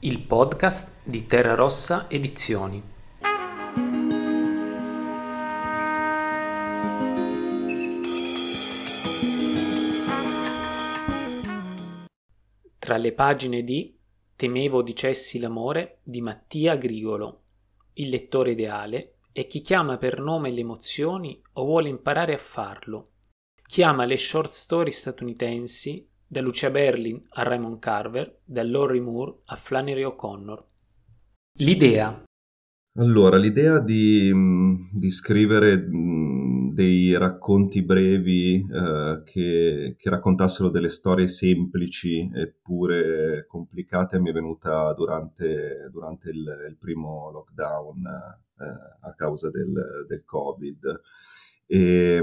il podcast di Terra Rossa Edizioni. Tra le pagine di Temevo dicessi l'amore di Mattia Grigolo, il lettore ideale è chi chiama per nome le emozioni o vuole imparare a farlo. Chiama le short story statunitensi da Lucia Berlin a Raymond Carver, da Lori Moore a Flannery O'Connor. L'idea. Allora, l'idea di, di scrivere dei racconti brevi eh, che, che, raccontassero delle storie semplici eppure complicate mi è venuta durante, durante il, il, primo lockdown eh, a causa del, del Covid. E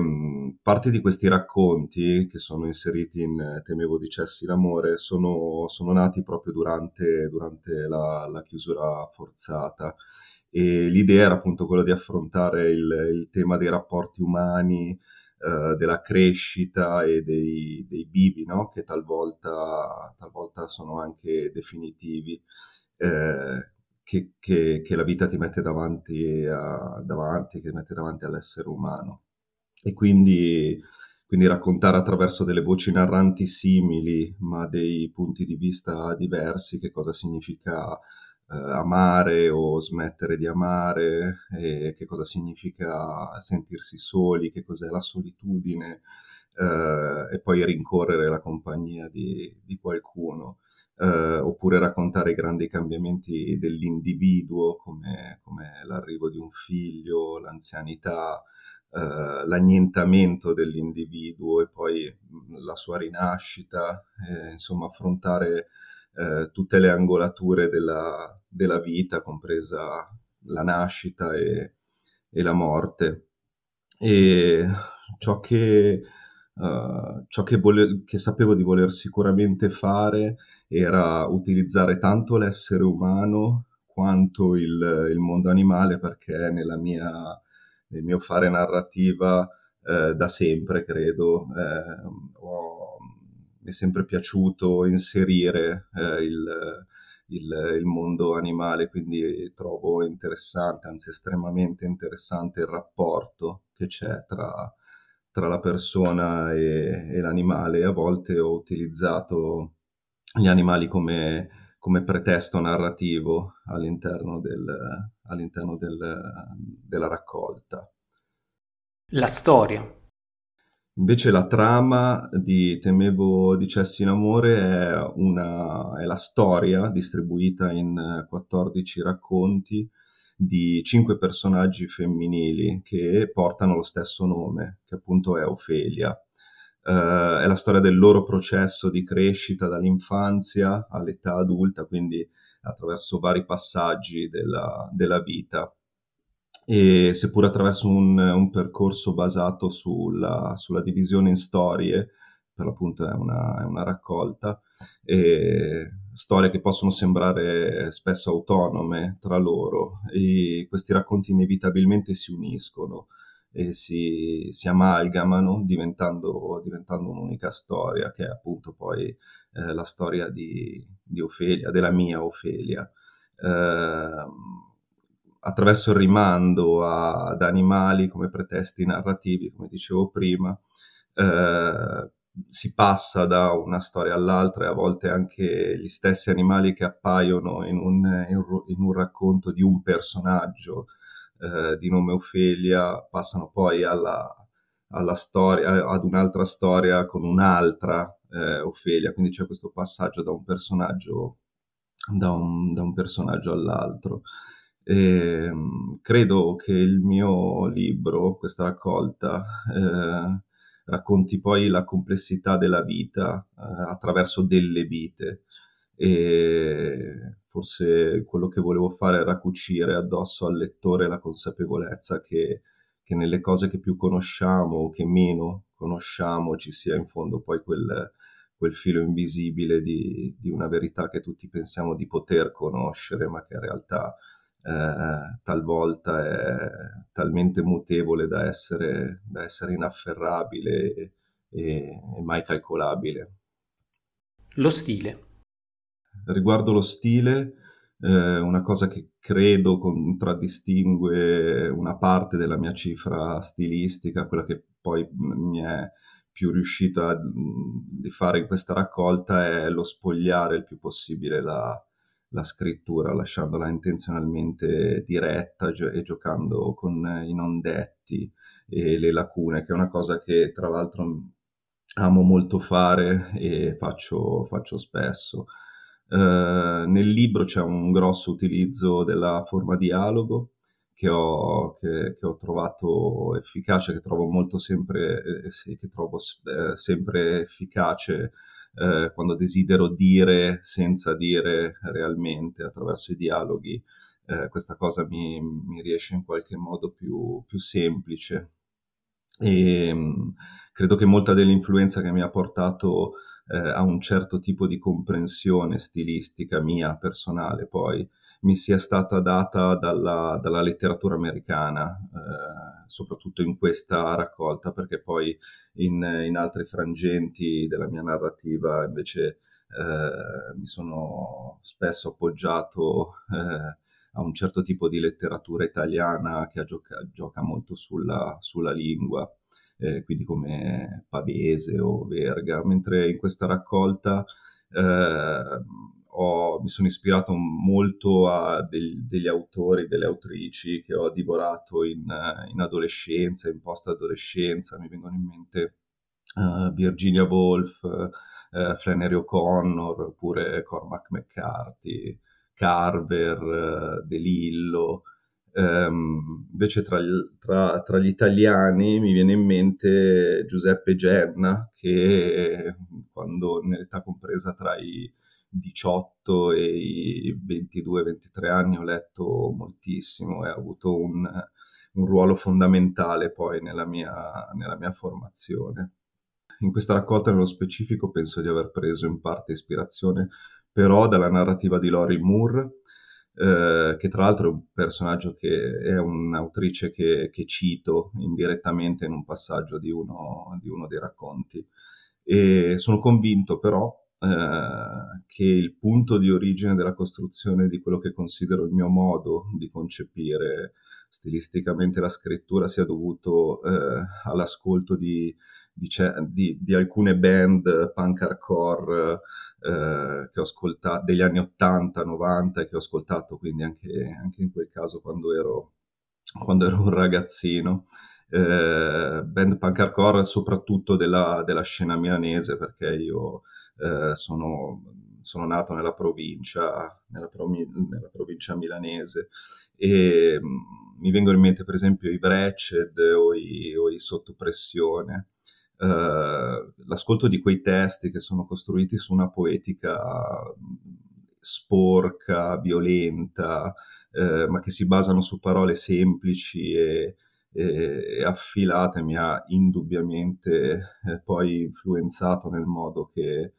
parte di questi racconti che sono inseriti in Temevo dicessi l'amore sono, sono nati proprio durante, durante la, la, chiusura forzata e l'idea era appunto quella di affrontare il, il tema dei rapporti umani, eh, della crescita e dei, dei bivi, no? che talvolta, talvolta, sono anche definitivi. Eh, che, che, che, la vita ti mette davanti, a, davanti, che mette davanti all'essere umano e quindi, quindi raccontare attraverso delle voci narranti simili ma dei punti di vista diversi che cosa significa eh, amare o smettere di amare, che cosa significa sentirsi soli, che cos'è la solitudine eh, e poi rincorrere la compagnia di, di qualcuno. Eh, oppure raccontare i grandi cambiamenti dell'individuo come, come l'arrivo di un figlio, l'anzianità, eh, l'annientamento dell'individuo e poi la sua rinascita, eh, insomma affrontare eh, tutte le angolature della, della, vita, compresa la nascita e, e la morte. E ciò che, uh, ciò che, vole- che, sapevo di voler sicuramente fare era utilizzare tanto l'essere umano quanto il, il mondo animale perché nella mia nel mio fare narrativa eh, da sempre, credo. Eh, ho, mi è sempre piaciuto inserire eh, il, il, il, mondo animale, quindi trovo interessante, anzi estremamente interessante il rapporto che c'è tra, tra la persona e, e l'animale. A volte ho utilizzato gli animali come come pretesto narrativo all'interno, del, all'interno del, della raccolta. La storia. Invece la trama di Temevo dicessi in amore è, una, è la storia distribuita in 14 racconti di cinque personaggi femminili che portano lo stesso nome, che appunto è Ofelia. Uh, è la storia del loro processo di crescita dall'infanzia all'età adulta, quindi attraverso vari passaggi della, della vita. E seppur attraverso un, un percorso basato sulla, sulla, divisione in storie, per l'appunto è una, è una raccolta, storie che possono sembrare spesso autonome tra loro, e questi racconti inevitabilmente si uniscono e si, si amalgamano diventando, diventando, un'unica storia che è appunto poi eh, la storia di, di, Ofelia, della mia Ofelia. Eh, attraverso il rimando a, ad animali come pretesti narrativi, come dicevo prima, eh, si passa da una storia all'altra e a volte anche gli stessi animali che appaiono in un, in un racconto di un personaggio eh, di nome Ofelia passano poi alla, alla storia, ad un'altra storia con un'altra eh, Ofelia, quindi c'è questo passaggio da un personaggio, da un, da un personaggio all'altro. E, credo che il mio libro, questa raccolta, eh, racconti poi la complessità della vita eh, attraverso delle vite e forse quello che volevo fare era cucire addosso al lettore la consapevolezza che, che nelle cose che più conosciamo o che meno conosciamo ci sia in fondo poi quel, quel filo invisibile di, di, una verità che tutti pensiamo di poter conoscere, ma che in realtà eh, talvolta è talmente mutevole da essere, da essere inafferrabile e, e, mai calcolabile. Lo stile riguardo lo stile, eh, una cosa che credo contraddistingue una parte della mia cifra stilistica, quella che poi mi è più riuscita di fare in questa raccolta è lo spogliare il più possibile la, la scrittura, lasciandola intenzionalmente diretta e giocando con i non detti e le lacune, che è una cosa che tra l'altro amo molto fare e faccio, faccio spesso. Uh, nel libro c'è un grosso utilizzo della forma dialogo che ho, che, che ho trovato efficace, che trovo molto sempre, eh, che trovo eh, sempre efficace eh, quando desidero dire senza dire realmente attraverso i dialoghi. Eh, questa cosa mi, mi, riesce in qualche modo più, più semplice. E mh, mm, credo che molta dell'influenza che mi ha portato eh, a un certo tipo di comprensione stilistica mia personale poi mi sia stata data dalla, dalla letteratura americana, eh, soprattutto in questa raccolta, perché poi in, in, altri frangenti della mia narrativa invece eh, mi sono spesso appoggiato eh, a un certo tipo di letteratura italiana che gioca, gioca molto sulla, sulla lingua. Eh, quindi come Pavese o Verga, mentre in questa raccolta eh, ho, mi sono ispirato molto a del, degli autori, delle autrici che ho divorato in, in adolescenza, in post-adolescenza. Mi vengono in mente uh, Virginia Woolf, uh, Flannery O'Connor, oppure Cormac McCarthy, Carver, De Lillo. Um, invece tra, tra, tra, gli italiani mi viene in mente Giuseppe Genna che quando nell'età compresa tra i 18 e i 22-23 anni ho letto moltissimo e ha avuto un, un ruolo fondamentale poi nella mia, nella mia formazione. In questa raccolta nello specifico penso di aver preso in parte ispirazione però dalla narrativa di Lori Moore, eh, che tra l'altro è un personaggio che è un'autrice che, che cito indirettamente in un passaggio di uno, di uno dei racconti. E sono convinto però eh, che il punto di origine della costruzione di quello che considero il mio modo di concepire stilisticamente la scrittura sia dovuto eh, all'ascolto di, di, di, di, alcune band punk hardcore eh, che ho ascoltato degli anni 80, 90 e che ho ascoltato quindi anche, anche in quel caso quando ero, quando ero un ragazzino. Eh, band punk hardcore soprattutto della, della scena milanese perché io eh, sono, sono, nato nella provincia, nella, provi- nella provincia milanese e mm, mi vengono in mente per esempio i Breched o i, o i Sottopressione. Uh, l'ascolto di quei testi che sono costruiti su una poetica mm, sporca, violenta, uh, ma che si basano su parole semplici e, e, e affilate, mi ha indubbiamente eh, poi influenzato nel modo che,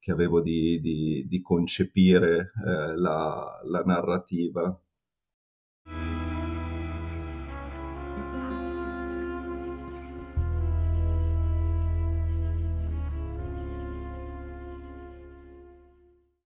che avevo di, di, di concepire eh, la, la, narrativa.